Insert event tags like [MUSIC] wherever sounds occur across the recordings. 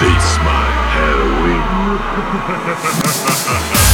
Taste my Halloween. [LAUGHS]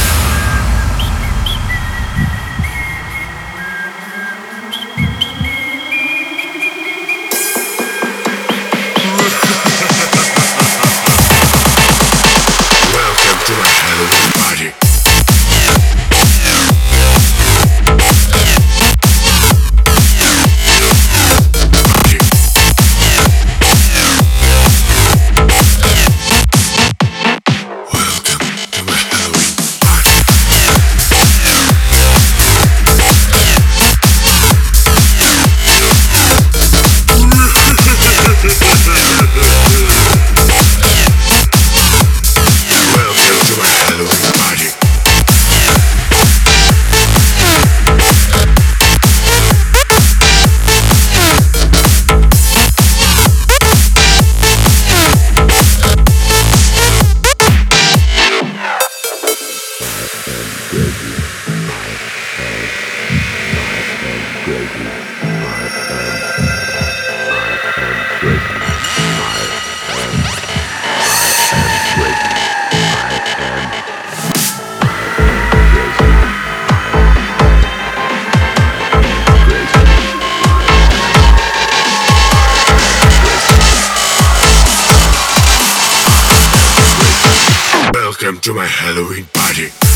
To my Halloween party.